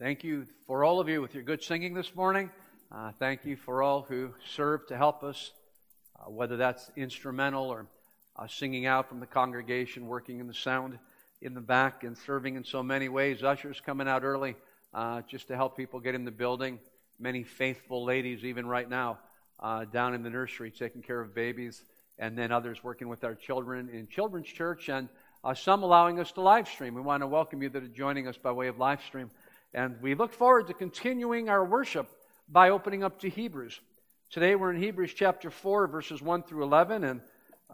Thank you for all of you with your good singing this morning. Uh, thank you for all who serve to help us, uh, whether that's instrumental or uh, singing out from the congregation, working in the sound in the back, and serving in so many ways. Ushers coming out early uh, just to help people get in the building. Many faithful ladies, even right now, uh, down in the nursery taking care of babies, and then others working with our children in Children's Church, and uh, some allowing us to live stream. We want to welcome you that are joining us by way of live stream. And we look forward to continuing our worship by opening up to Hebrews. Today we're in Hebrews chapter 4, verses 1 through 11. And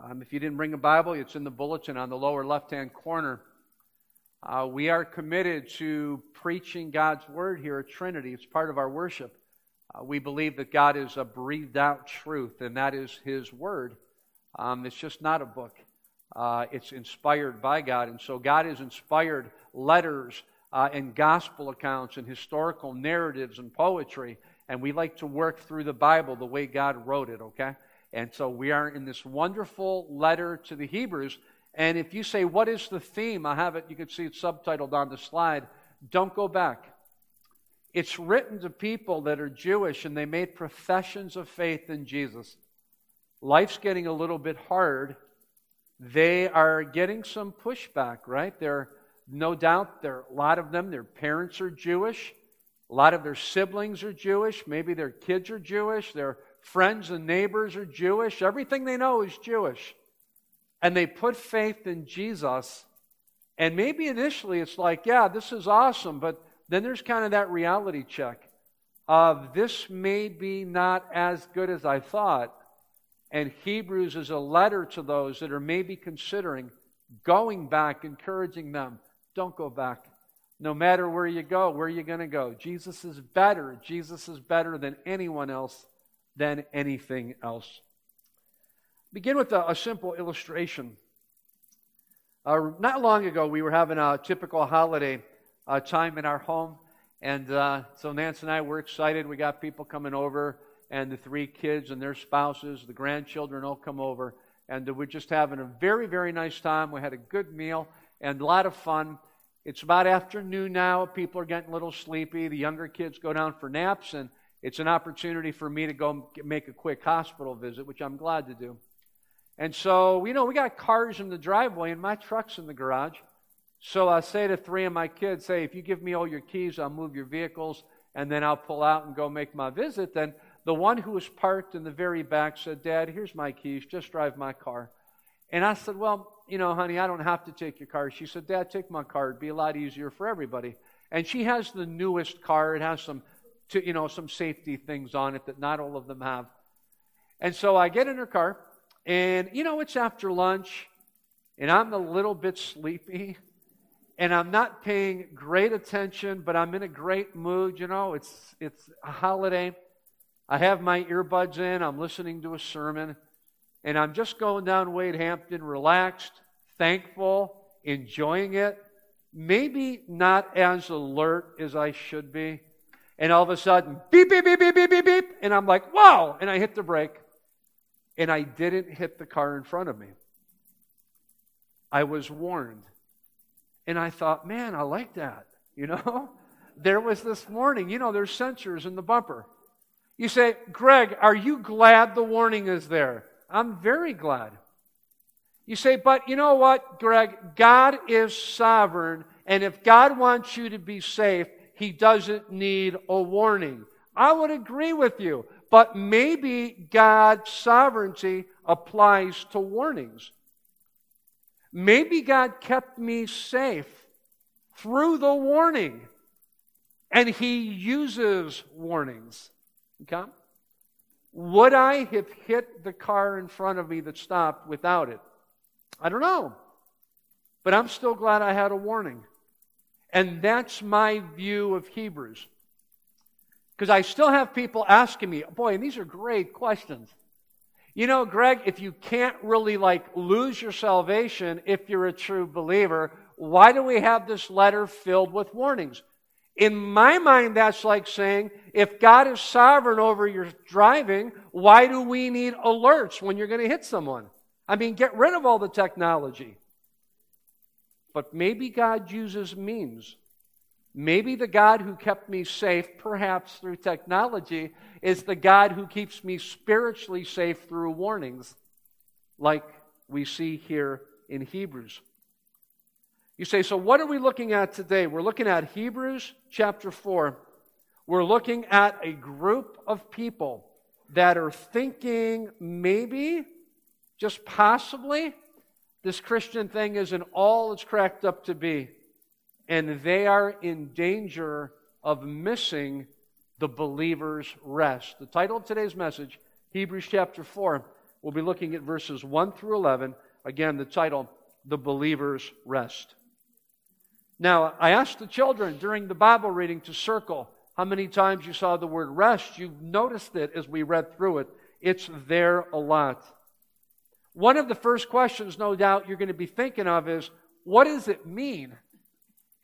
um, if you didn't bring a Bible, it's in the bulletin on the lower left hand corner. Uh, we are committed to preaching God's word here at Trinity. It's part of our worship. Uh, we believe that God is a breathed out truth, and that is His word. Um, it's just not a book, uh, it's inspired by God. And so God has inspired letters uh, and gospel accounts and historical narratives and poetry. And we like to work through the Bible the way God wrote it, okay? And so we are in this wonderful letter to the Hebrews. And if you say, What is the theme? I have it, you can see it subtitled on the slide. Don't go back. It's written to people that are Jewish and they made professions of faith in Jesus. Life's getting a little bit hard. They are getting some pushback, right? They're no doubt there are a lot of them. Their parents are jewish. A lot of their siblings are jewish. Maybe their kids are jewish. Their friends and neighbors are jewish. Everything they know is jewish. And they put faith in jesus. And maybe initially it's like yeah this is awesome. But then there's kind of that reality check of this may be not as good as i thought. And hebrews is a letter to those that are maybe considering going back encouraging them don't go back. No matter where you go, where are you going to go? Jesus is better. Jesus is better than anyone else, than anything else. Begin with a, a simple illustration. Uh, not long ago, we were having a typical holiday uh, time in our home. And uh, so Nance and I were excited. We got people coming over, and the three kids and their spouses, the grandchildren all come over. And we're just having a very, very nice time. We had a good meal and a lot of fun. It's about afternoon now. People are getting a little sleepy. The younger kids go down for naps, and it's an opportunity for me to go make a quick hospital visit, which I'm glad to do. And so, you know, we got cars in the driveway, and my truck's in the garage. So I say to three of my kids, "Say, if you give me all your keys, I'll move your vehicles, and then I'll pull out and go make my visit." Then the one who was parked in the very back said, "Dad, here's my keys. Just drive my car." And I said, Well, you know, honey, I don't have to take your car. She said, Dad, take my car. It'd be a lot easier for everybody. And she has the newest car. It has some, you know, some safety things on it that not all of them have. And so I get in her car, and, you know, it's after lunch, and I'm a little bit sleepy, and I'm not paying great attention, but I'm in a great mood. You know, it's, it's a holiday. I have my earbuds in, I'm listening to a sermon and I'm just going down Wade Hampton, relaxed, thankful, enjoying it, maybe not as alert as I should be. And all of a sudden, beep, beep, beep, beep, beep, beep, beep. And I'm like, wow. And I hit the brake. And I didn't hit the car in front of me. I was warned. And I thought, man, I like that. You know? There was this warning. You know, there's sensors in the bumper. You say, Greg, are you glad the warning is there? I'm very glad. You say, but you know what, Greg? God is sovereign, and if God wants you to be safe, He doesn't need a warning. I would agree with you, but maybe God's sovereignty applies to warnings. Maybe God kept me safe through the warning, and He uses warnings. Okay? Would I have hit the car in front of me that stopped without it? I don't know. But I'm still glad I had a warning. And that's my view of Hebrews. Because I still have people asking me, boy, and these are great questions. You know, Greg, if you can't really like lose your salvation if you're a true believer, why do we have this letter filled with warnings? In my mind, that's like saying, if God is sovereign over your driving, why do we need alerts when you're going to hit someone? I mean, get rid of all the technology. But maybe God uses means. Maybe the God who kept me safe, perhaps through technology, is the God who keeps me spiritually safe through warnings, like we see here in Hebrews. You say, so what are we looking at today? We're looking at Hebrews chapter 4. We're looking at a group of people that are thinking maybe, just possibly, this Christian thing isn't all it's cracked up to be. And they are in danger of missing the believer's rest. The title of today's message, Hebrews chapter 4, we'll be looking at verses 1 through 11. Again, the title, The Believer's Rest. Now, I asked the children during the Bible reading to circle how many times you saw the word rest. You've noticed it as we read through it. It's there a lot. One of the first questions, no doubt, you're going to be thinking of is what does it mean?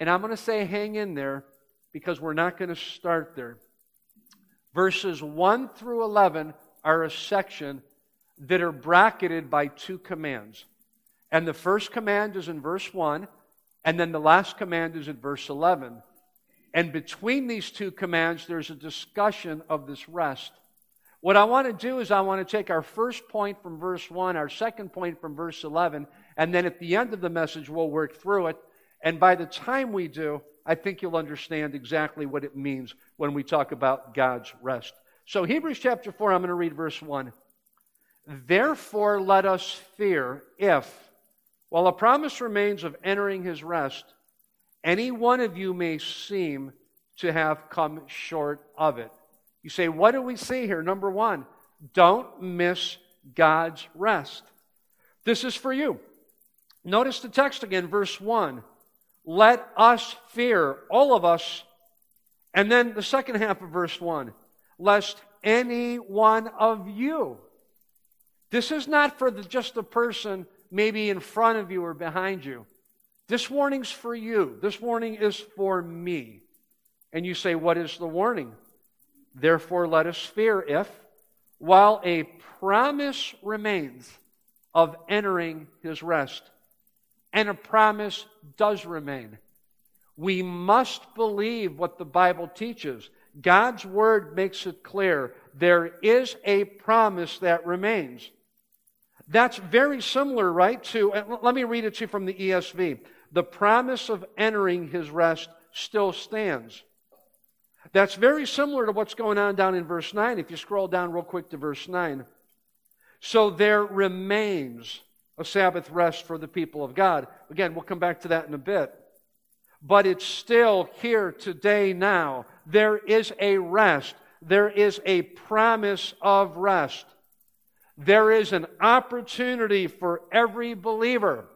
And I'm going to say hang in there because we're not going to start there. Verses 1 through 11 are a section that are bracketed by two commands. And the first command is in verse 1, and then the last command is in verse 11. And between these two commands, there's a discussion of this rest. What I want to do is I want to take our first point from verse 1, our second point from verse 11, and then at the end of the message, we'll work through it. And by the time we do, I think you'll understand exactly what it means when we talk about God's rest. So, Hebrews chapter 4, I'm going to read verse 1. Therefore, let us fear if, while a promise remains of entering his rest, any one of you may seem to have come short of it. You say, what do we see here? Number one, don't miss God's rest. This is for you. Notice the text again, verse 1. Let us fear, all of us. And then the second half of verse 1 lest any one of you. This is not for the, just the person maybe in front of you or behind you. This warning's for you. This warning is for me. And you say, What is the warning? Therefore, let us fear if, while a promise remains of entering his rest, and a promise does remain. We must believe what the Bible teaches. God's word makes it clear there is a promise that remains. That's very similar, right, to, let me read it to you from the ESV. The promise of entering his rest still stands. That's very similar to what's going on down in verse 9. If you scroll down real quick to verse 9. So there remains a Sabbath rest for the people of God. Again, we'll come back to that in a bit. But it's still here today now. There is a rest. There is a promise of rest. There is an opportunity for every believer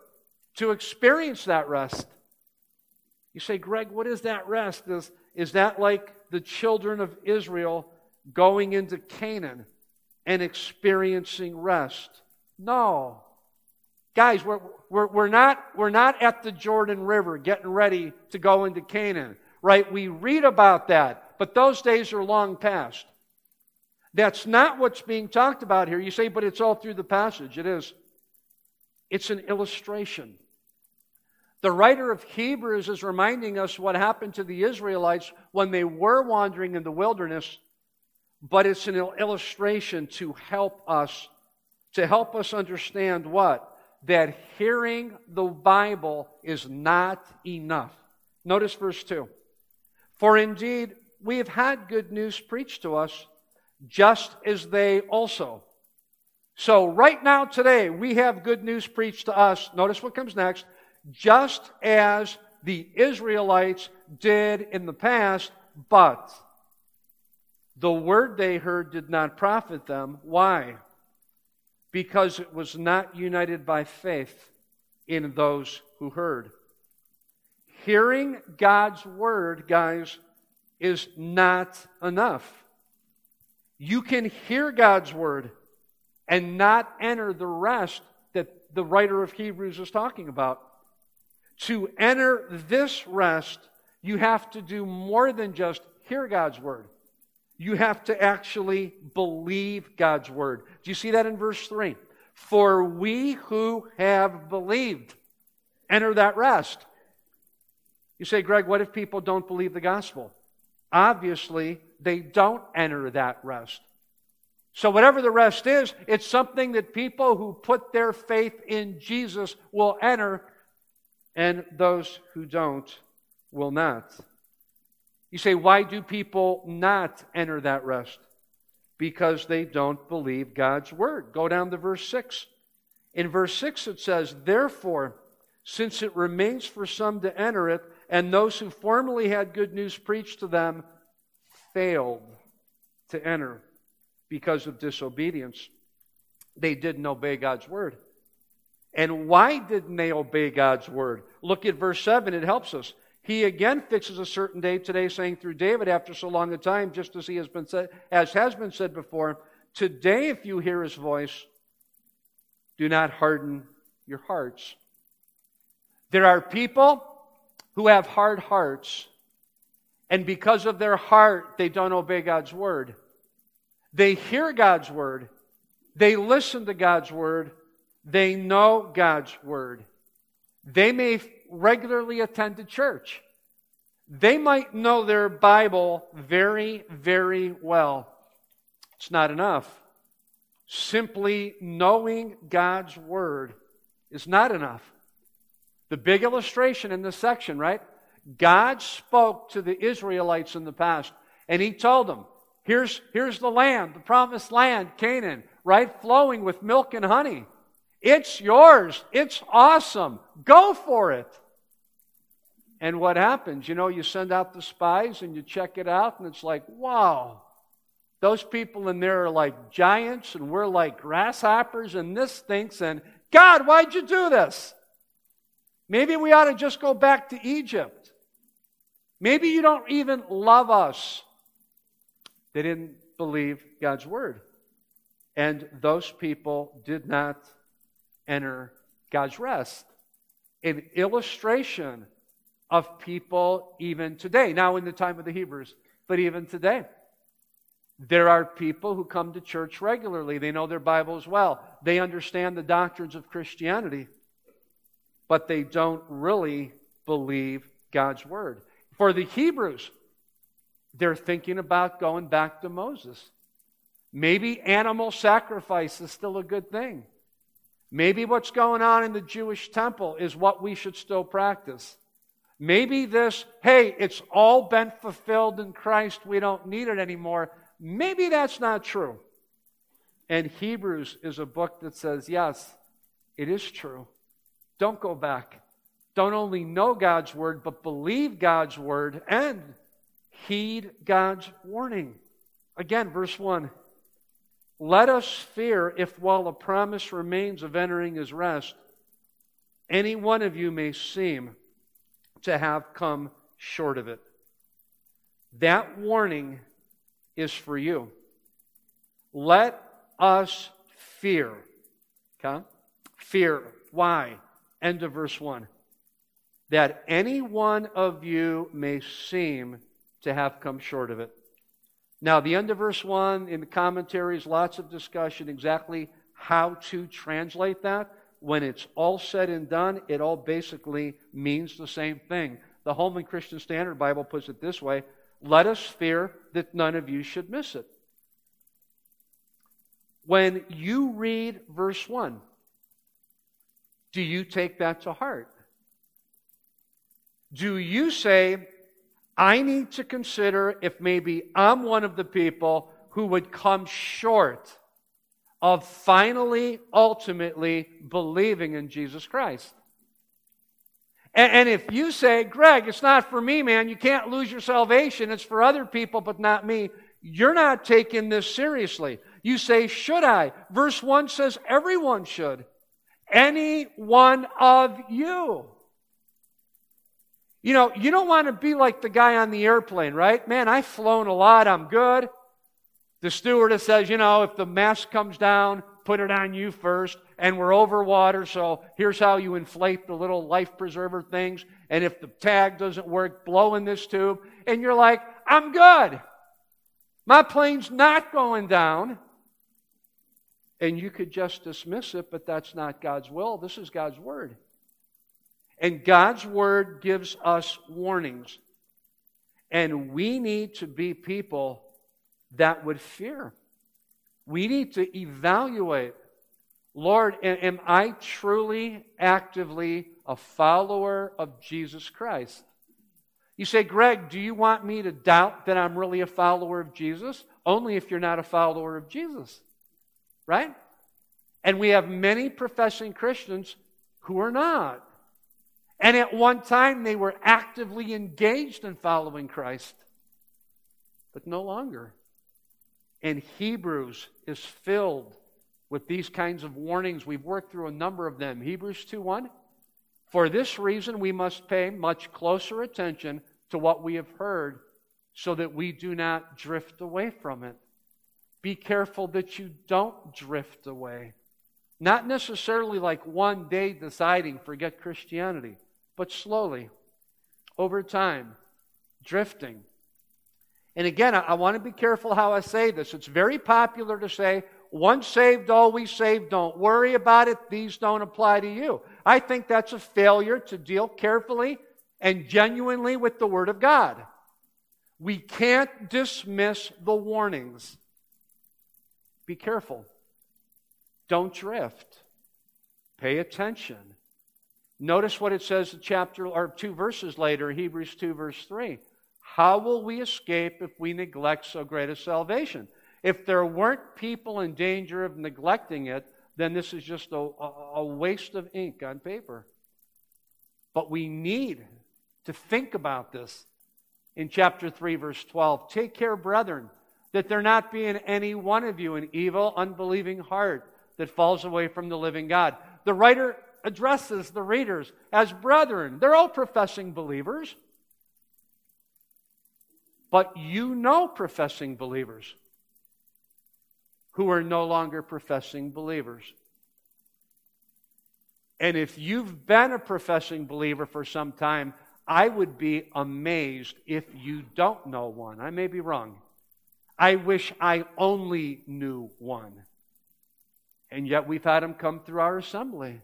to experience that rest. You say, Greg, what is that rest? Is, is that like the children of Israel going into Canaan and experiencing rest? No. Guys, we're, we're, we're, not, we're not at the Jordan River getting ready to go into Canaan, right? We read about that, but those days are long past. That's not what's being talked about here. You say, but it's all through the passage. It is. It's an illustration. The writer of Hebrews is reminding us what happened to the Israelites when they were wandering in the wilderness, but it's an illustration to help us to help us understand what that hearing the Bible is not enough. Notice verse 2. For indeed, we have had good news preached to us, just as they also. So, right now, today, we have good news preached to us. Notice what comes next. Just as the Israelites did in the past, but the word they heard did not profit them. Why? because it was not united by faith in those who heard. Hearing God's word, guys, is not enough. You can hear God's word and not enter the rest that the writer of Hebrews is talking about. To enter this rest, you have to do more than just hear God's word. You have to actually believe God's word. Do you see that in verse 3? For we who have believed enter that rest. You say, Greg, what if people don't believe the gospel? Obviously, they don't enter that rest. So, whatever the rest is, it's something that people who put their faith in Jesus will enter, and those who don't will not. You say, why do people not enter that rest? Because they don't believe God's word. Go down to verse 6. In verse 6, it says, Therefore, since it remains for some to enter it, and those who formerly had good news preached to them failed to enter because of disobedience. They didn't obey God's word. And why didn't they obey God's word? Look at verse 7, it helps us. He again fixes a certain day today, saying through David after so long a time, just as he has been said, as has been said before, today if you hear his voice, do not harden your hearts. There are people who have hard hearts, and because of their heart, they don't obey God's word. They hear God's word, they listen to God's word, they know God's word. They may regularly attend to church. They might know their Bible very, very well. It's not enough. Simply knowing God's Word is not enough. The big illustration in this section, right? God spoke to the Israelites in the past, and He told them, here's, here's the land, the promised land, Canaan, right? Flowing with milk and honey. It's yours. It's awesome. Go for it. And what happens? You know, you send out the spies and you check it out, and it's like, wow, those people in there are like giants, and we're like grasshoppers, and this stinks. And God, why'd you do this? Maybe we ought to just go back to Egypt. Maybe you don't even love us. They didn't believe God's word. And those people did not enter God's rest. An illustration of people even today. Now, in the time of the Hebrews, but even today. There are people who come to church regularly. They know their Bibles well. They understand the doctrines of Christianity, but they don't really believe God's Word. For the Hebrews, they're thinking about going back to Moses. Maybe animal sacrifice is still a good thing. Maybe what's going on in the Jewish temple is what we should still practice. Maybe this, hey, it's all been fulfilled in Christ, we don't need it anymore. Maybe that's not true. And Hebrews is a book that says, yes, it is true. Don't go back. Don't only know God's word, but believe God's word and heed God's warning. Again, verse 1 Let us fear if while a promise remains of entering his rest, any one of you may seem to have come short of it. That warning is for you. Let us fear. Okay? Fear. Why? End of verse 1. That any one of you may seem to have come short of it. Now, the end of verse 1 in the commentaries, lots of discussion exactly how to translate that when it's all said and done, it all basically means the same thing. The Holman Christian Standard Bible puts it this way Let us fear that none of you should miss it. When you read verse 1, do you take that to heart? Do you say, I need to consider if maybe I'm one of the people who would come short of finally, ultimately believing in Jesus Christ. And, if you say, Greg, it's not for me, man, you can't lose your salvation, it's for other people, but not me, you're not taking this seriously. You say, should I? Verse 1 says, everyone should. Any one of you. You know, you don't want to be like the guy on the airplane, right? Man, I've flown a lot, I'm good. The stewardess says, you know, if the mask comes down, put it on you first. And we're over water, so here's how you inflate the little life preserver things. And if the tag doesn't work, blow in this tube. And you're like, I'm good. My plane's not going down. And you could just dismiss it, but that's not God's will. This is God's word. And God's word gives us warnings. And we need to be people that would fear. We need to evaluate Lord, am I truly, actively a follower of Jesus Christ? You say, Greg, do you want me to doubt that I'm really a follower of Jesus? Only if you're not a follower of Jesus. Right? And we have many professing Christians who are not. And at one time, they were actively engaged in following Christ, but no longer. And Hebrews is filled with these kinds of warnings. We've worked through a number of them. Hebrews 2 1. For this reason, we must pay much closer attention to what we have heard so that we do not drift away from it. Be careful that you don't drift away. Not necessarily like one day deciding, forget Christianity, but slowly, over time, drifting. And again, I, I want to be careful how I say this. It's very popular to say, once saved, always saved, don't worry about it, these don't apply to you. I think that's a failure to deal carefully and genuinely with the Word of God. We can't dismiss the warnings. Be careful. Don't drift. Pay attention. Notice what it says in chapter or two verses later, Hebrews 2, verse 3. How will we escape if we neglect so great a salvation? If there weren't people in danger of neglecting it, then this is just a, a, waste of ink on paper. But we need to think about this in chapter 3, verse 12. Take care, brethren, that there not be in any one of you an evil, unbelieving heart that falls away from the living God. The writer addresses the readers as brethren. They're all professing believers. But you know professing believers who are no longer professing believers. And if you've been a professing believer for some time, I would be amazed if you don't know one. I may be wrong. I wish I only knew one. And yet we've had them come through our assembly.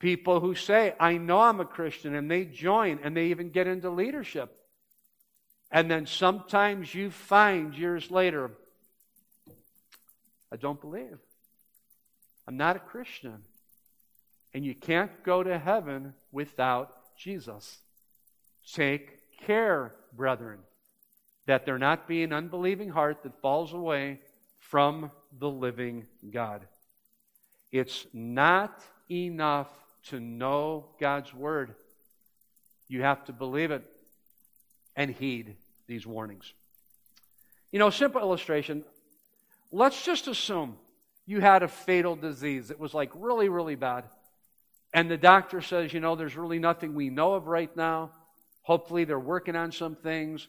People who say, I know I'm a Christian, and they join and they even get into leadership. And then sometimes you find years later, I don't believe. I'm not a Christian. And you can't go to heaven without Jesus. Take care, brethren, that there not be an unbelieving heart that falls away from the living God. It's not enough to know God's word. You have to believe it and heed these warnings. You know, simple illustration Let's just assume you had a fatal disease. It was like really, really bad. And the doctor says, you know, there's really nothing we know of right now. Hopefully, they're working on some things.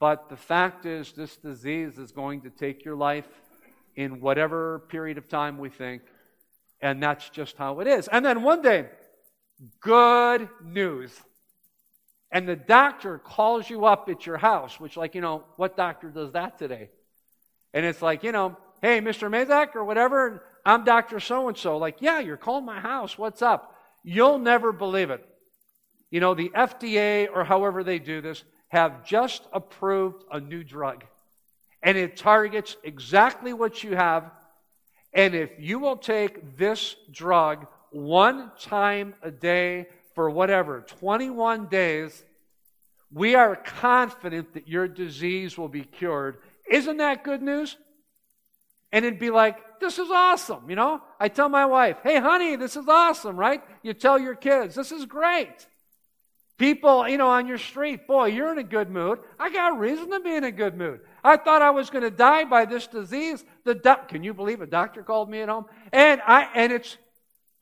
But the fact is, this disease is going to take your life in whatever period of time we think. And that's just how it is. And then one day, good news. And the doctor calls you up at your house, which, like, you know, what doctor does that today? And it's like, you know, hey, Mr. Mazak or whatever, I'm Dr. So and so. Like, yeah, you're calling my house. What's up? You'll never believe it. You know, the FDA or however they do this have just approved a new drug. And it targets exactly what you have. And if you will take this drug one time a day for whatever, 21 days, we are confident that your disease will be cured isn't that good news? And it'd be like, this is awesome, you know? I tell my wife, hey, honey, this is awesome, right? You tell your kids, this is great. People, you know, on your street, boy, you're in a good mood. I got reason to be in a good mood. I thought I was going to die by this disease. The doc- can you believe a doctor called me at home? And I and it's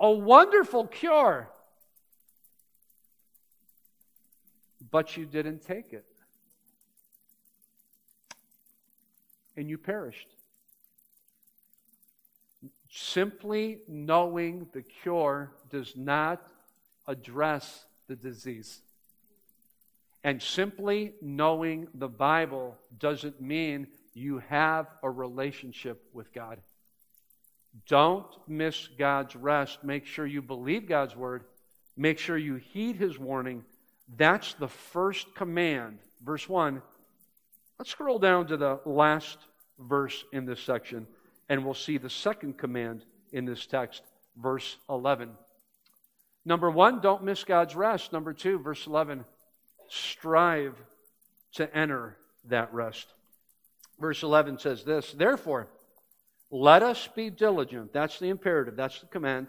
a wonderful cure. But you didn't take it. and you perished. Simply knowing the cure does not address the disease. And simply knowing the Bible doesn't mean you have a relationship with God. Don't miss God's rest. Make sure you believe God's word. Make sure you heed his warning. That's the first command. Verse 1. Let's scroll down to the last verse in this section, and we'll see the second command in this text, verse 11. Number one, don't miss God's rest. Number two, verse 11, strive to enter that rest. Verse 11 says this Therefore, let us be diligent. That's the imperative, that's the command.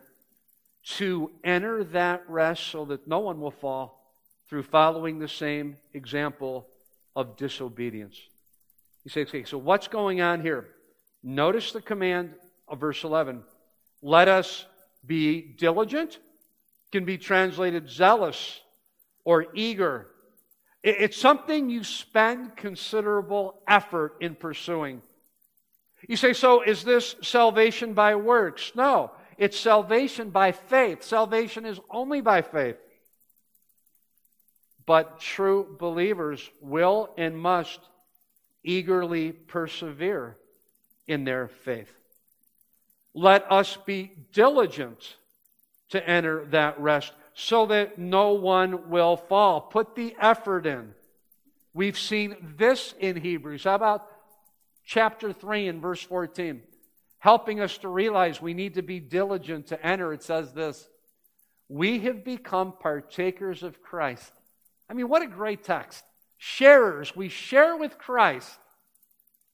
To enter that rest so that no one will fall through following the same example of disobedience. He says, okay, so what's going on here? Notice the command of verse 11. Let us be diligent, can be translated zealous or eager. It's something you spend considerable effort in pursuing. You say, so is this salvation by works? No, it's salvation by faith. Salvation is only by faith. But true believers will and must eagerly persevere in their faith. Let us be diligent to enter that rest so that no one will fall. Put the effort in. We've seen this in Hebrews. How about chapter 3 and verse 14? Helping us to realize we need to be diligent to enter. It says this We have become partakers of Christ. I mean, what a great text. Sharers, we share with Christ.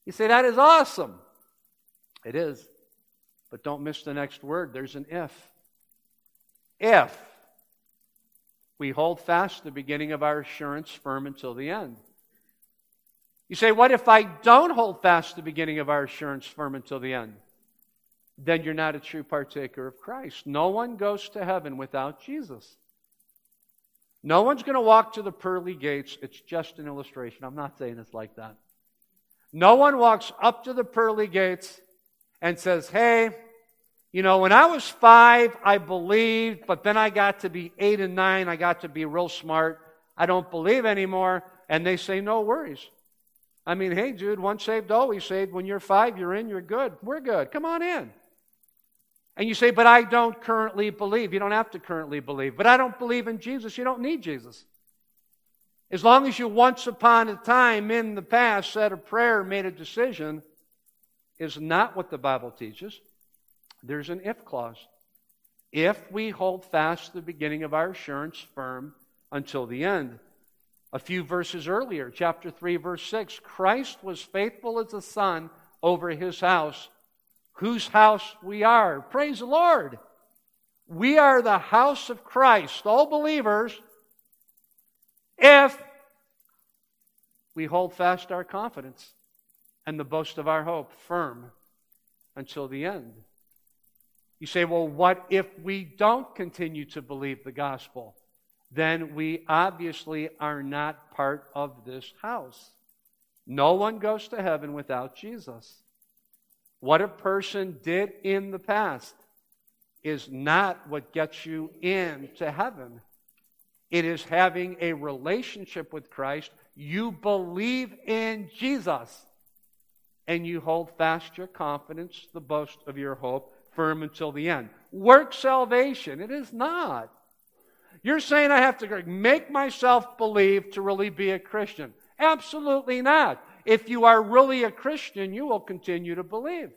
You say, that is awesome. It is. But don't miss the next word. There's an if. If we hold fast the beginning of our assurance firm until the end. You say, What if I don't hold fast the beginning of our assurance firm until the end? Then you're not a true partaker of Christ. No one goes to heaven without Jesus. No one's going to walk to the pearly gates. It's just an illustration. I'm not saying it's like that. No one walks up to the pearly gates and says, Hey, you know, when I was five, I believed, but then I got to be eight and nine. I got to be real smart. I don't believe anymore. And they say, no worries. I mean, hey, dude, once saved, always saved. When you're five, you're in, you're good. We're good. Come on in. And you say, but I don't currently believe. You don't have to currently believe. But I don't believe in Jesus. You don't need Jesus. As long as you once upon a time in the past said a prayer, made a decision, is not what the Bible teaches. There's an if clause. If we hold fast the beginning of our assurance firm until the end. A few verses earlier, chapter 3, verse 6, Christ was faithful as a son over his house, whose house we are. Praise the Lord. We are the house of Christ, all believers, if we hold fast our confidence and the boast of our hope firm until the end. You say, well, what if we don't continue to believe the gospel? Then we obviously are not part of this house. No one goes to heaven without Jesus. What a person did in the past is not what gets you into heaven. It is having a relationship with Christ. You believe in Jesus and you hold fast your confidence, the boast of your hope, firm until the end. Work salvation. It is not. You're saying I have to make myself believe to really be a Christian. Absolutely not. If you are really a Christian, you will continue to believe.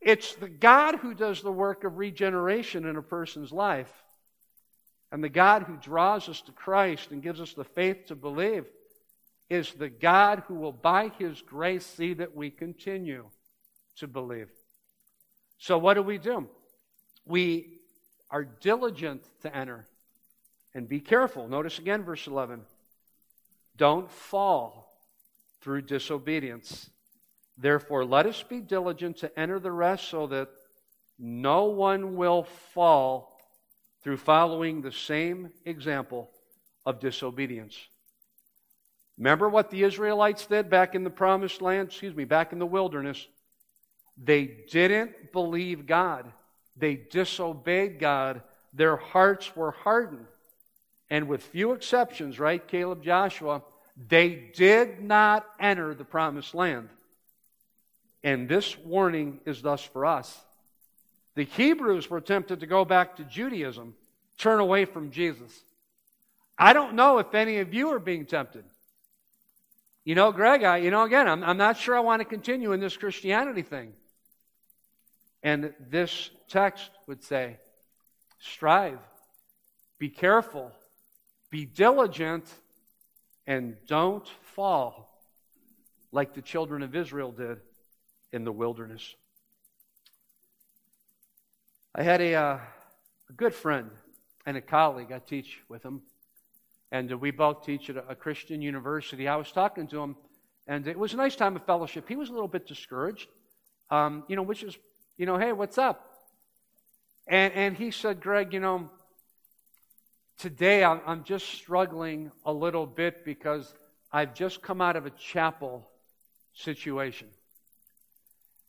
It's the God who does the work of regeneration in a person's life. And the God who draws us to Christ and gives us the faith to believe is the God who will, by His grace, see that we continue to believe. So, what do we do? We are diligent to enter. And be careful. Notice again, verse 11. Don't fall through disobedience. Therefore, let us be diligent to enter the rest so that no one will fall through following the same example of disobedience. Remember what the Israelites did back in the promised land, excuse me, back in the wilderness? They didn't believe God. They disobeyed God. Their hearts were hardened. And with few exceptions, right, Caleb, Joshua, they did not enter the promised land. And this warning is thus for us. The Hebrews were tempted to go back to Judaism turn away from Jesus. I don't know if any of you are being tempted. You know, Greg, I, you know, again, I'm, I'm not sure I want to continue in this Christianity thing. And this text would say, strive, be careful, be diligent, and don't fall like the children of Israel did in the wilderness. I had a, uh, a good friend and a colleague. I teach with him and we both teach at a Christian university. I was talking to him, and it was a nice time of fellowship. He was a little bit discouraged, um, you know, which is, you know, hey, what's up? And, and he said, Greg, you know, today I'm, I'm just struggling a little bit because I've just come out of a chapel situation.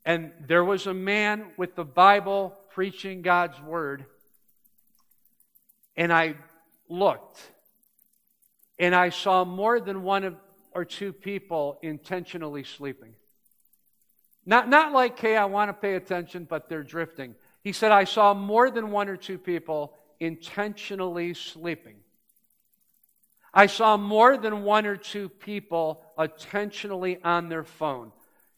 And there was a man with the Bible preaching God's word. And I looked and I saw more than one or two people intentionally sleeping. Not, not like, hey, I want to pay attention, but they're drifting. He said, I saw more than one or two people intentionally sleeping. I saw more than one or two people intentionally on their phone.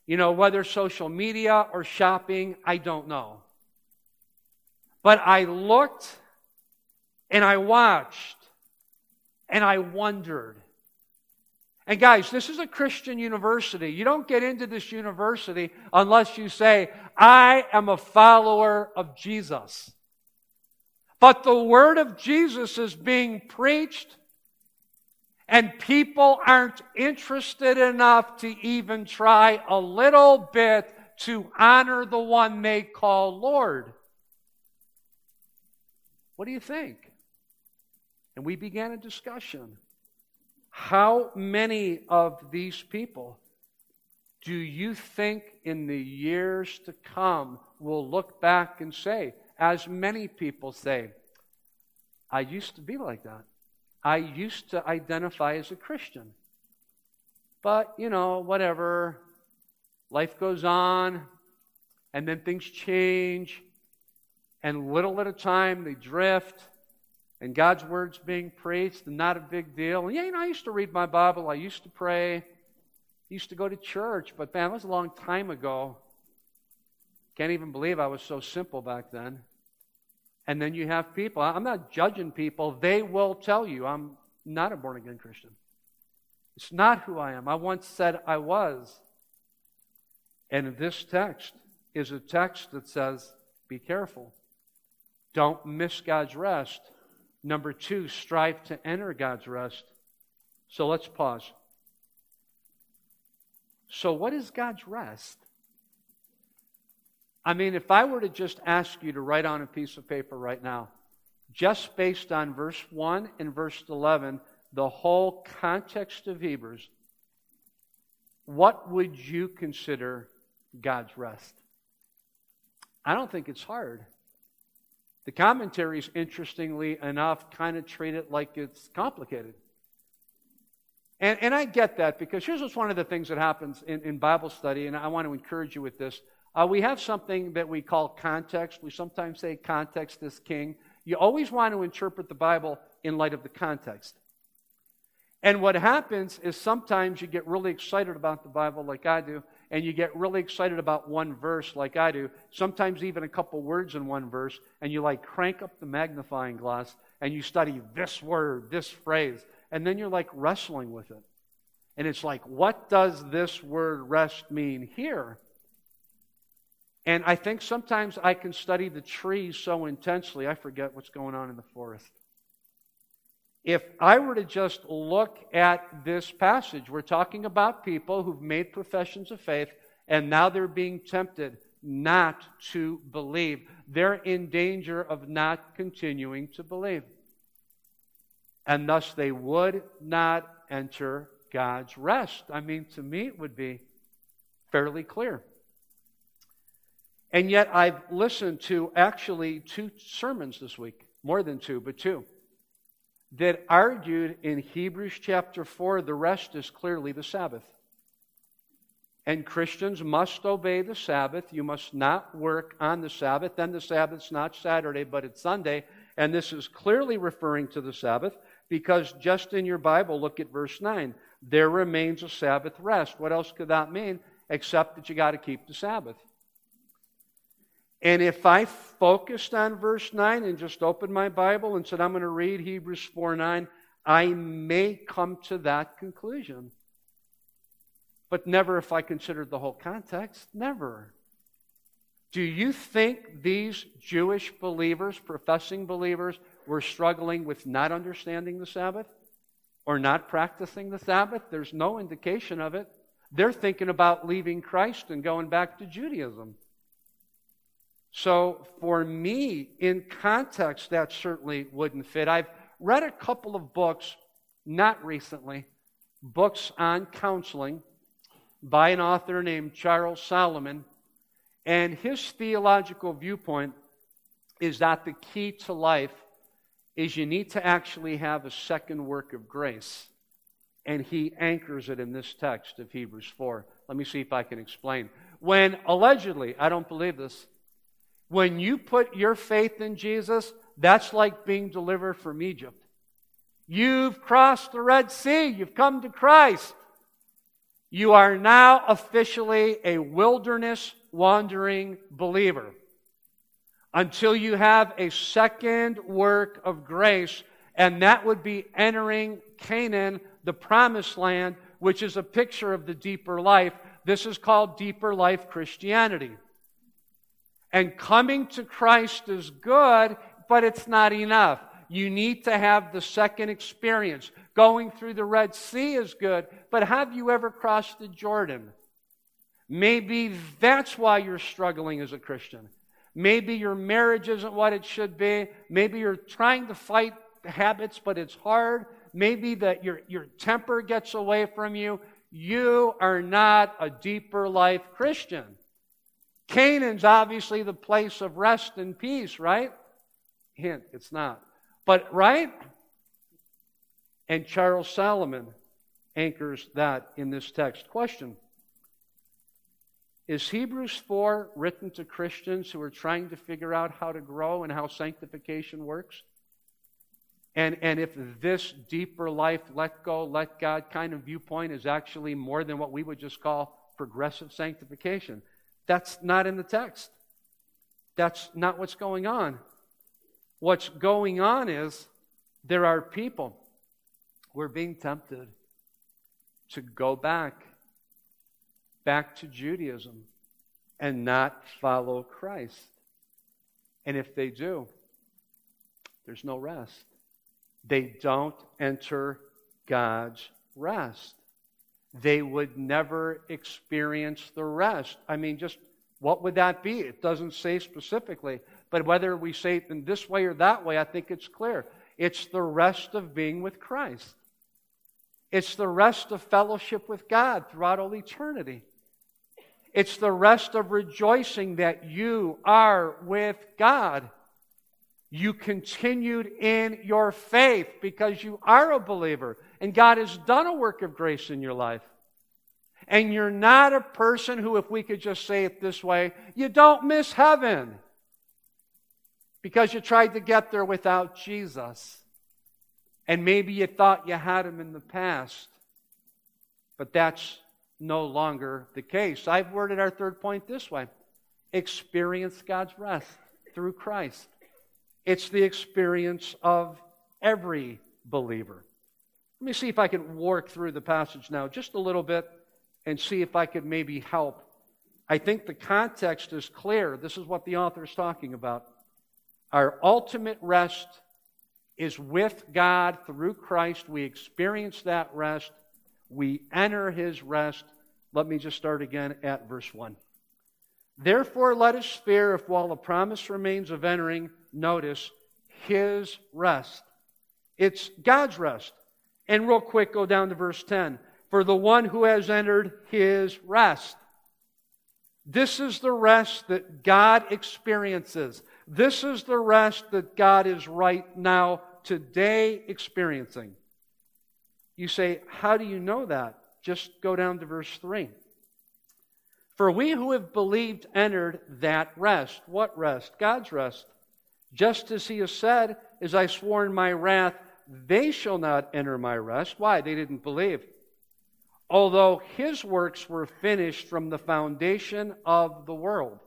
You know, whether social media or shopping, I don't know. But I looked and I watched and I wondered. And guys, this is a Christian university. You don't get into this university unless you say, I am a follower of Jesus. But the word of Jesus is being preached, and people aren't interested enough to even try a little bit to honor the one they call Lord. What do you think? And we began a discussion. How many of these people do you think in the years to come will look back and say, as many people say, I used to be like that. I used to identify as a Christian. But, you know, whatever. Life goes on, and then things change, and little at a time they drift and God's word's being preached and not a big deal. And yeah, you know, I used to read my Bible, I used to pray, I used to go to church, but man, it was a long time ago. Can't even believe I was so simple back then. And then you have people, I'm not judging people, they will tell you I'm not a born again Christian. It's not who I am. I once said I was. And this text is a text that says, be careful. Don't miss God's rest Number two, strive to enter God's rest. So let's pause. So, what is God's rest? I mean, if I were to just ask you to write on a piece of paper right now, just based on verse 1 and verse 11, the whole context of Hebrews, what would you consider God's rest? I don't think it's hard. The commentaries, interestingly enough, kind of treat it like it's complicated. And, and I get that because here's what's one of the things that happens in, in Bible study, and I want to encourage you with this. Uh, we have something that we call context. We sometimes say context is king. You always want to interpret the Bible in light of the context. And what happens is sometimes you get really excited about the Bible, like I do, and you get really excited about one verse like I do, sometimes even a couple words in one verse, and you like crank up the magnifying glass and you study this word, this phrase, and then you're like wrestling with it. And it's like, what does this word rest mean here? And I think sometimes I can study the trees so intensely, I forget what's going on in the forest. If I were to just look at this passage, we're talking about people who've made professions of faith and now they're being tempted not to believe. They're in danger of not continuing to believe. And thus they would not enter God's rest. I mean, to me, it would be fairly clear. And yet, I've listened to actually two sermons this week, more than two, but two that argued in Hebrews chapter 4 the rest is clearly the Sabbath. And Christians must obey the Sabbath. You must not work on the Sabbath. Then the Sabbath's not Saturday, but it's Sunday. And this is clearly referring to the Sabbath because just in your Bible, look at verse 9. There remains a Sabbath rest. What else could that mean except that you got to keep the Sabbath? And if I focused on verse 9 and just opened my Bible and said, I'm going to read Hebrews 4 9, I may come to that conclusion. But never if I considered the whole context. Never. Do you think these Jewish believers, professing believers, were struggling with not understanding the Sabbath or not practicing the Sabbath? There's no indication of it. They're thinking about leaving Christ and going back to Judaism. So, for me, in context, that certainly wouldn't fit. I've read a couple of books, not recently, books on counseling by an author named Charles Solomon. And his theological viewpoint is that the key to life is you need to actually have a second work of grace. And he anchors it in this text of Hebrews 4. Let me see if I can explain. When allegedly, I don't believe this, when you put your faith in Jesus, that's like being delivered from Egypt. You've crossed the Red Sea, you've come to Christ. You are now officially a wilderness wandering believer until you have a second work of grace, and that would be entering Canaan, the promised land, which is a picture of the deeper life. This is called deeper life Christianity. And coming to Christ is good, but it's not enough. You need to have the second experience. Going through the Red Sea is good, but have you ever crossed the Jordan? Maybe that's why you're struggling as a Christian. Maybe your marriage isn't what it should be. Maybe you're trying to fight habits, but it's hard. Maybe that your, your temper gets away from you. You are not a deeper life Christian. Canaan's obviously the place of rest and peace, right? Hint, it's not. But, right? And Charles Solomon anchors that in this text. Question Is Hebrews 4 written to Christians who are trying to figure out how to grow and how sanctification works? And, and if this deeper life, let go, let God kind of viewpoint is actually more than what we would just call progressive sanctification, that's not in the text. That's not what's going on. What's going on is there are people we're being tempted to go back, back to Judaism, and not follow Christ. And if they do, there's no rest. They don't enter God's rest. They would never experience the rest. I mean, just what would that be? It doesn't say specifically. But whether we say it in this way or that way, I think it's clear. It's the rest of being with Christ. It's the rest of fellowship with God throughout all eternity. It's the rest of rejoicing that you are with God. You continued in your faith because you are a believer and God has done a work of grace in your life. And you're not a person who, if we could just say it this way, you don't miss heaven because you tried to get there without Jesus. And maybe you thought you had him in the past, but that's no longer the case. I've worded our third point this way experience God's rest through Christ. It's the experience of every believer. Let me see if I can work through the passage now just a little bit and see if I could maybe help. I think the context is clear. This is what the author is talking about. Our ultimate rest is with God through Christ. We experience that rest. We enter his rest. Let me just start again at verse 1. Therefore, let us fear if while the promise remains of entering, notice, his rest. It's God's rest. And real quick, go down to verse 10. For the one who has entered his rest. This is the rest that God experiences. This is the rest that God is right now, today, experiencing. You say, How do you know that? Just go down to verse 3. For we who have believed entered that rest. What rest? God's rest. Just as he has said, as I swore in my wrath, they shall not enter my rest. Why? They didn't believe. Although his works were finished from the foundation of the world.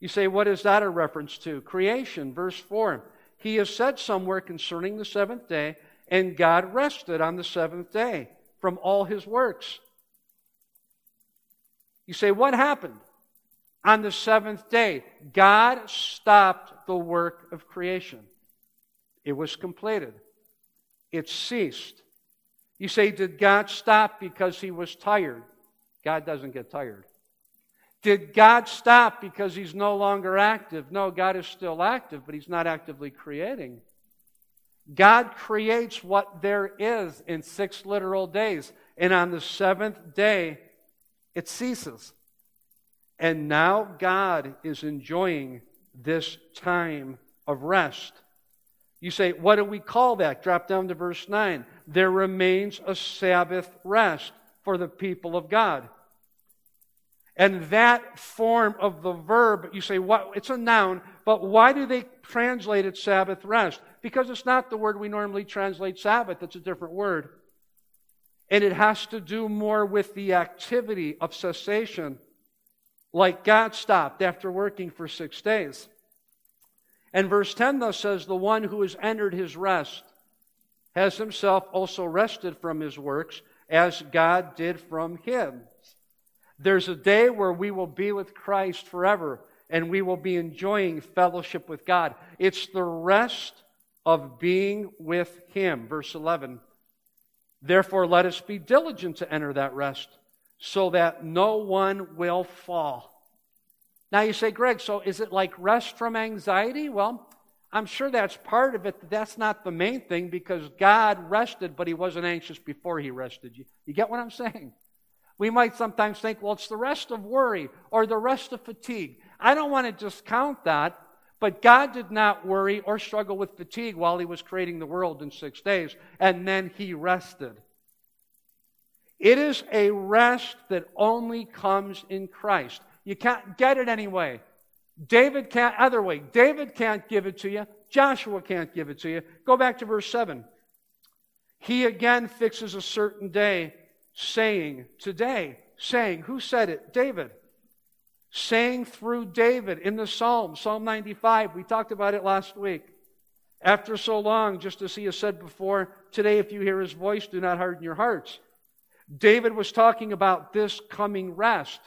You say, what is that a reference to? Creation, verse 4. He has said somewhere concerning the seventh day, and God rested on the seventh day from all his works. You say, what happened? On the seventh day, God stopped the work of creation. It was completed, it ceased. You say, Did God stop because he was tired? God doesn't get tired. Did God stop because he's no longer active? No, God is still active, but he's not actively creating. God creates what there is in six literal days. And on the seventh day, it ceases. And now God is enjoying this time of rest. You say, what do we call that? Drop down to verse 9. There remains a Sabbath rest for the people of God. And that form of the verb, you say, what? It's a noun, but why do they translate it Sabbath rest? Because it's not the word we normally translate Sabbath, it's a different word. And it has to do more with the activity of cessation, like God stopped after working for six days. And verse 10 thus says, The one who has entered his rest has himself also rested from his works, as God did from him. There's a day where we will be with Christ forever and we will be enjoying fellowship with God. It's the rest of being with Him. Verse 11. Therefore, let us be diligent to enter that rest so that no one will fall. Now you say, Greg, so is it like rest from anxiety? Well, I'm sure that's part of it. That's not the main thing because God rested, but He wasn't anxious before He rested you. You get what I'm saying? We might sometimes think, well, it's the rest of worry or the rest of fatigue. I don't want to discount that, but God did not worry or struggle with fatigue while He was creating the world in six days, and then He rested. It is a rest that only comes in Christ. You can't get it anyway. David can't, other way, David can't give it to you. Joshua can't give it to you. Go back to verse 7. He again fixes a certain day saying today, saying, who said it? David. Saying through David in the Psalm, Psalm 95. We talked about it last week. After so long, just as he has said before, today if you hear his voice, do not harden your hearts. David was talking about this coming rest.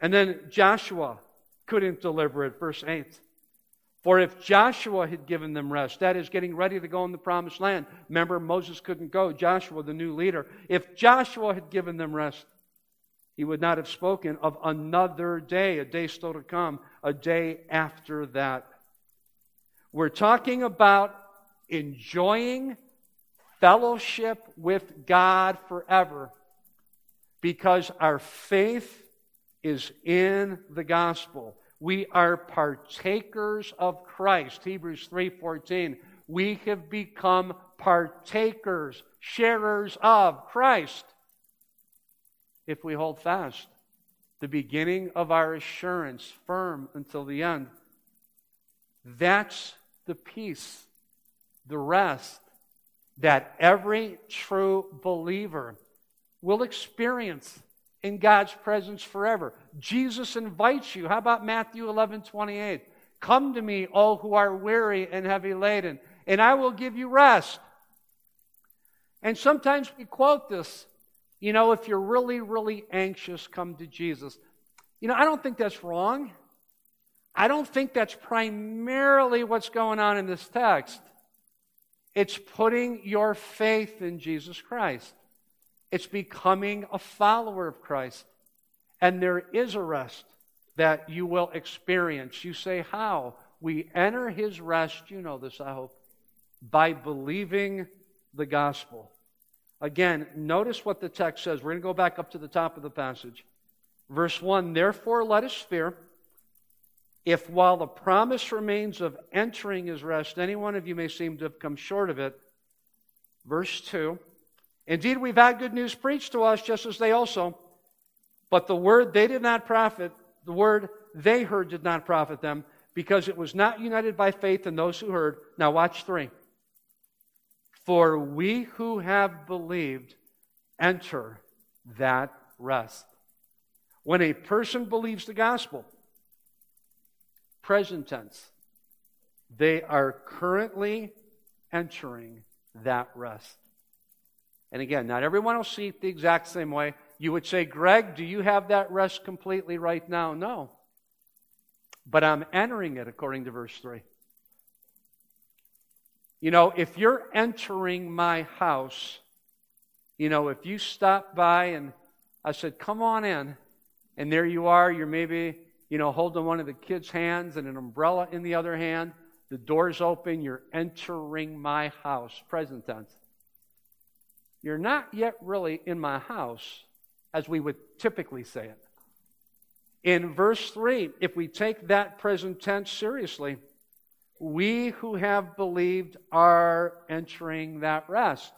And then Joshua couldn't deliver it, verse 8. For if Joshua had given them rest, that is, getting ready to go in the promised land, remember Moses couldn't go, Joshua, the new leader, if Joshua had given them rest, he would not have spoken of another day, a day still to come, a day after that. We're talking about enjoying fellowship with God forever because our faith is in the gospel. We are partakers of Christ. Hebrews 3:14. We have become partakers, sharers of Christ if we hold fast the beginning of our assurance firm until the end. That's the peace, the rest that every true believer will experience in God's presence forever. Jesus invites you. How about Matthew 11 28? Come to me, all who are weary and heavy laden, and I will give you rest. And sometimes we quote this. You know, if you're really, really anxious, come to Jesus. You know, I don't think that's wrong. I don't think that's primarily what's going on in this text. It's putting your faith in Jesus Christ. It's becoming a follower of Christ. And there is a rest that you will experience. You say, How? We enter his rest, you know this, I hope, by believing the gospel. Again, notice what the text says. We're going to go back up to the top of the passage. Verse 1 Therefore, let us fear. If while the promise remains of entering his rest, any one of you may seem to have come short of it. Verse 2 Indeed, we've had good news preached to us, just as they also. But the word they did not profit, the word they heard did not profit them, because it was not united by faith in those who heard. Now, watch three. For we who have believed enter that rest. When a person believes the gospel, present tense, they are currently entering that rest. And again, not everyone will see it the exact same way. You would say, Greg, do you have that rest completely right now? No. But I'm entering it according to verse 3. You know, if you're entering my house, you know, if you stop by and I said, come on in, and there you are, you're maybe, you know, holding one of the kids' hands and an umbrella in the other hand, the door's open, you're entering my house, present tense. You're not yet really in my house, as we would typically say it. In verse 3, if we take that present tense seriously, we who have believed are entering that rest.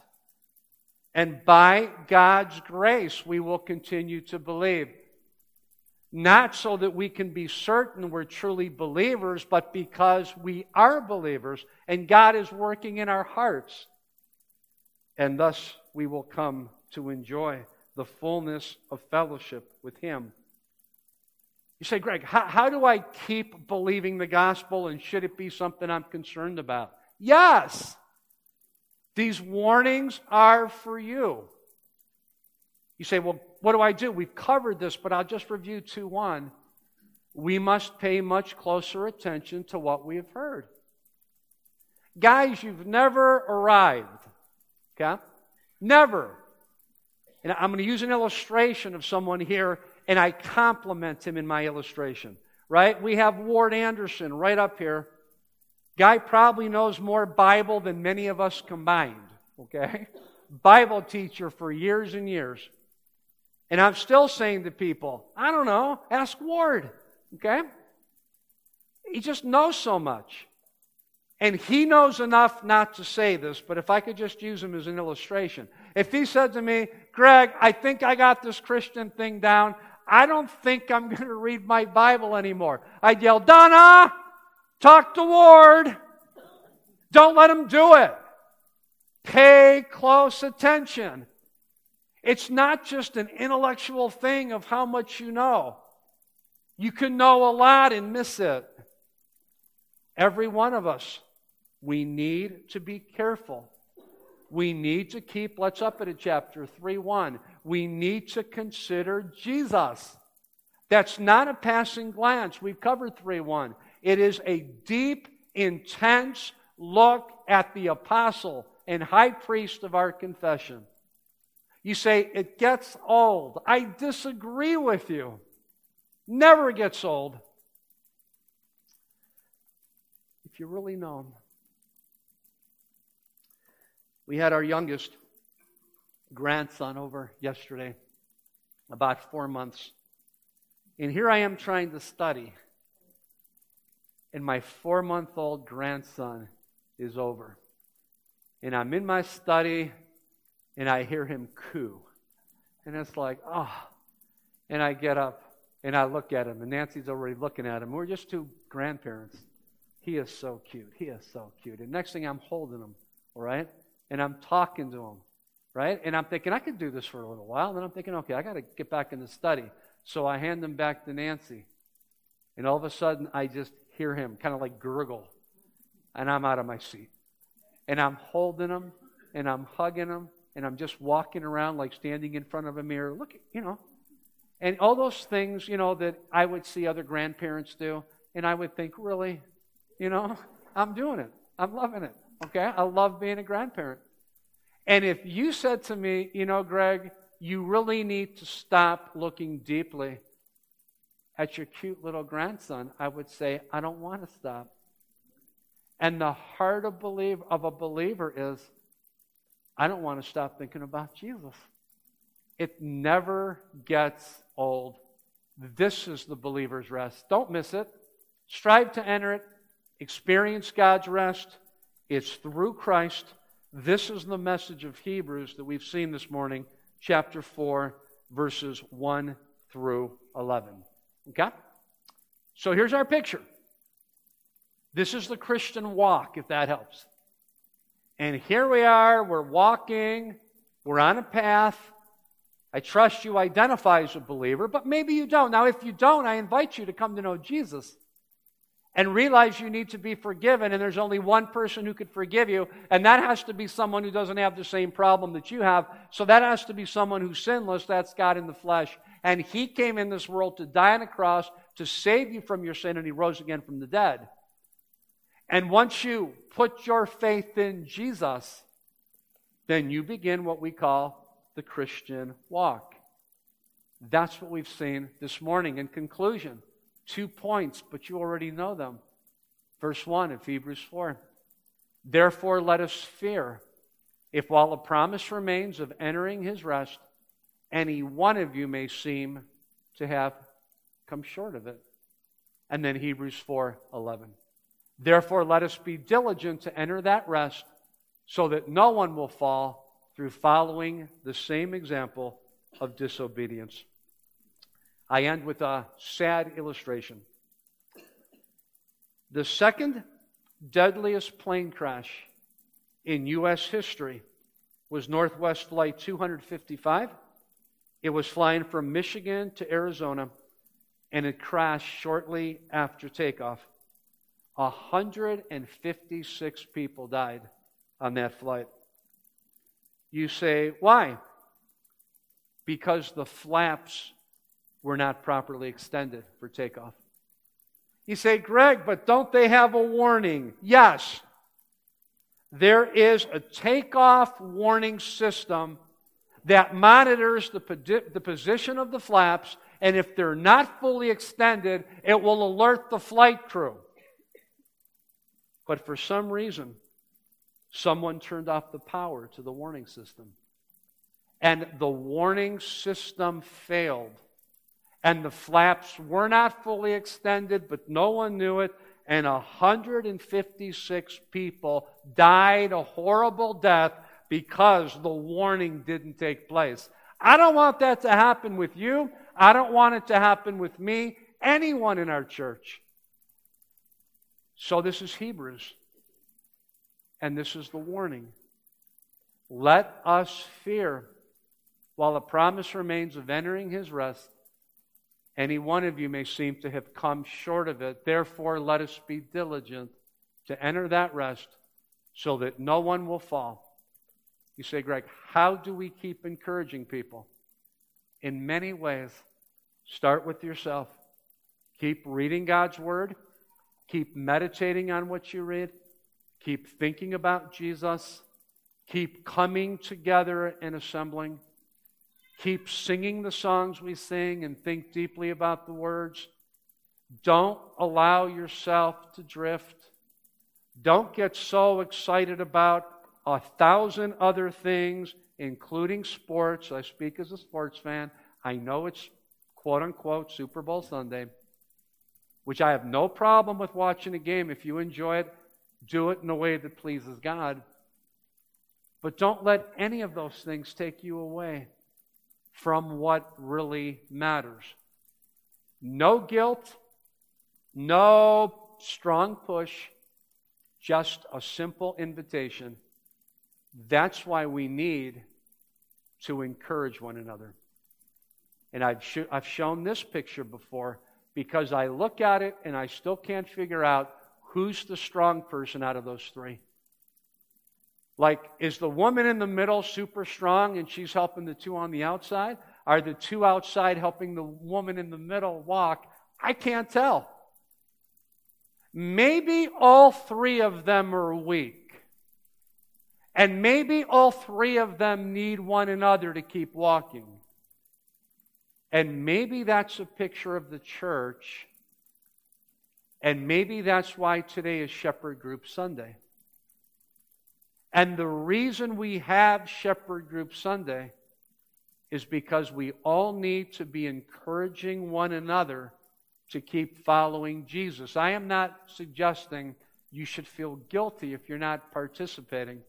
And by God's grace, we will continue to believe. Not so that we can be certain we're truly believers, but because we are believers and God is working in our hearts. And thus we will come to enjoy the fullness of fellowship with Him. You say, Greg, how, how do I keep believing the gospel and should it be something I'm concerned about? Yes! These warnings are for you. You say, well, what do I do? We've covered this, but I'll just review 2 1. We must pay much closer attention to what we have heard. Guys, you've never arrived. Okay? Never. And I'm going to use an illustration of someone here, and I compliment him in my illustration. Right? We have Ward Anderson right up here. Guy probably knows more Bible than many of us combined. Okay? Bible teacher for years and years. And I'm still saying to people, I don't know, ask Ward. Okay? He just knows so much. And he knows enough not to say this, but if I could just use him as an illustration. If he said to me, Greg, I think I got this Christian thing down. I don't think I'm going to read my Bible anymore. I'd yell, Donna, talk to Ward. Don't let him do it. Pay close attention. It's not just an intellectual thing of how much you know. You can know a lot and miss it. Every one of us, we need to be careful. We need to keep, let's up at chapter 3 1. We need to consider Jesus. That's not a passing glance. We've covered 3 1. It is a deep, intense look at the apostle and high priest of our confession. You say, it gets old. I disagree with you. Never gets old. If you really know him. We had our youngest grandson over yesterday, about four months. And here I am trying to study. And my four month old grandson is over. And I'm in my study and I hear him coo. And it's like, oh. And I get up and I look at him, and Nancy's already looking at him. We're just two grandparents. He is so cute. He is so cute. And next thing I'm holding him, all right? And I'm talking to him, right? And I'm thinking, I could do this for a little while. And then I'm thinking, okay, I got to get back in the study. So I hand him back to Nancy. And all of a sudden, I just hear him kind of like gurgle. And I'm out of my seat. And I'm holding him, and I'm hugging him, and I'm just walking around like standing in front of a mirror. Look, you know. And all those things, you know, that I would see other grandparents do. And I would think, really? You know, I'm doing it. I'm loving it. Okay? I love being a grandparent. And if you said to me, you know, Greg, you really need to stop looking deeply at your cute little grandson, I would say, I don't want to stop. And the heart of, believe, of a believer is, I don't want to stop thinking about Jesus. It never gets old. This is the believer's rest. Don't miss it. Strive to enter it. Experience God's rest. It's through Christ. This is the message of Hebrews that we've seen this morning, chapter 4, verses 1 through 11. Okay? So here's our picture. This is the Christian walk, if that helps. And here we are, we're walking, we're on a path. I trust you identify as a believer, but maybe you don't. Now, if you don't, I invite you to come to know Jesus and realize you need to be forgiven, and there's only one person who could forgive you, and that has to be someone who doesn't have the same problem that you have. So that has to be someone who's sinless. That's God in the flesh. And He came in this world to die on a cross to save you from your sin, and He rose again from the dead. And once you put your faith in Jesus, then you begin what we call the Christian walk. That's what we've seen this morning. In conclusion, two points, but you already know them. Verse 1 of Hebrews 4. Therefore, let us fear, if while a promise remains of entering his rest, any one of you may seem to have come short of it. And then Hebrews 4 11. Therefore, let us be diligent to enter that rest, so that no one will fall through following the same example of disobedience. I end with a sad illustration. The second deadliest plane crash in U.S. history was Northwest Flight 255. It was flying from Michigan to Arizona, and it crashed shortly after takeoff. 156 people died on that flight. You say, why? Because the flaps were not properly extended for takeoff. You say, Greg, but don't they have a warning? Yes. There is a takeoff warning system that monitors the, the position of the flaps, and if they're not fully extended, it will alert the flight crew. But for some reason, someone turned off the power to the warning system. And the warning system failed. And the flaps were not fully extended, but no one knew it. And 156 people died a horrible death because the warning didn't take place. I don't want that to happen with you. I don't want it to happen with me, anyone in our church. So this is Hebrews. And this is the warning. Let us fear while the promise remains of entering his rest. Any one of you may seem to have come short of it. Therefore, let us be diligent to enter that rest so that no one will fall. You say, Greg, how do we keep encouraging people? In many ways. Start with yourself. Keep reading God's Word. Keep meditating on what you read. Keep thinking about Jesus. Keep coming together and assembling. Keep singing the songs we sing and think deeply about the words. Don't allow yourself to drift. Don't get so excited about a thousand other things, including sports. I speak as a sports fan. I know it's quote unquote Super Bowl Sunday which I have no problem with watching a game. If you enjoy it, do it in a way that pleases God. But don't let any of those things take you away from what really matters. No guilt, no strong push, just a simple invitation. That's why we need to encourage one another. And I've, sh- I've shown this picture before because I look at it and I still can't figure out who's the strong person out of those three. Like, is the woman in the middle super strong and she's helping the two on the outside? Are the two outside helping the woman in the middle walk? I can't tell. Maybe all three of them are weak. And maybe all three of them need one another to keep walking. And maybe that's a picture of the church. And maybe that's why today is Shepherd Group Sunday. And the reason we have Shepherd Group Sunday is because we all need to be encouraging one another to keep following Jesus. I am not suggesting you should feel guilty if you're not participating.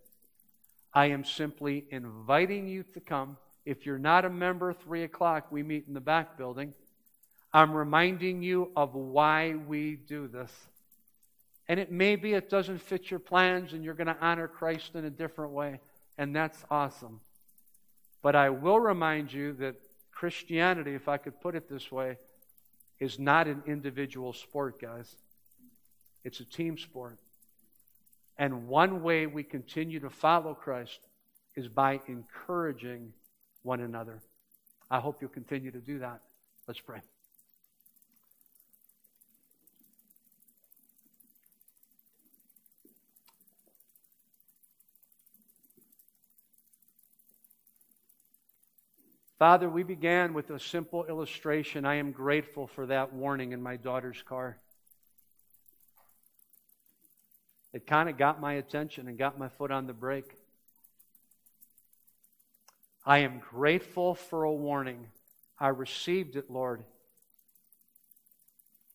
I am simply inviting you to come if you're not a member, 3 o'clock, we meet in the back building. I'm reminding you of why we do this. And it may be it doesn't fit your plans and you're going to honor Christ in a different way. And that's awesome. But I will remind you that Christianity, if I could put it this way, is not an individual sport, guys. It's a team sport. And one way we continue to follow Christ is by encouraging one another. I hope you'll continue to do that. Let's pray. Father, we began with a simple illustration. I am grateful for that warning in my daughter's car. It kind of got my attention and got my foot on the brake. I am grateful for a warning. I received it, Lord.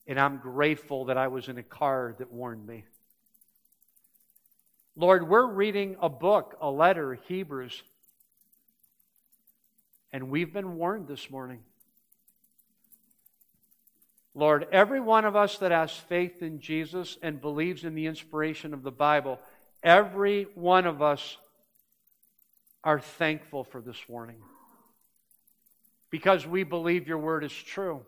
And I'm grateful that I was in a car that warned me. Lord, we're reading a book, a letter, Hebrews. And we've been warned this morning. Lord, every one of us that has faith in Jesus and believes in the inspiration of the Bible, every one of us are thankful for this warning because we believe your word is true.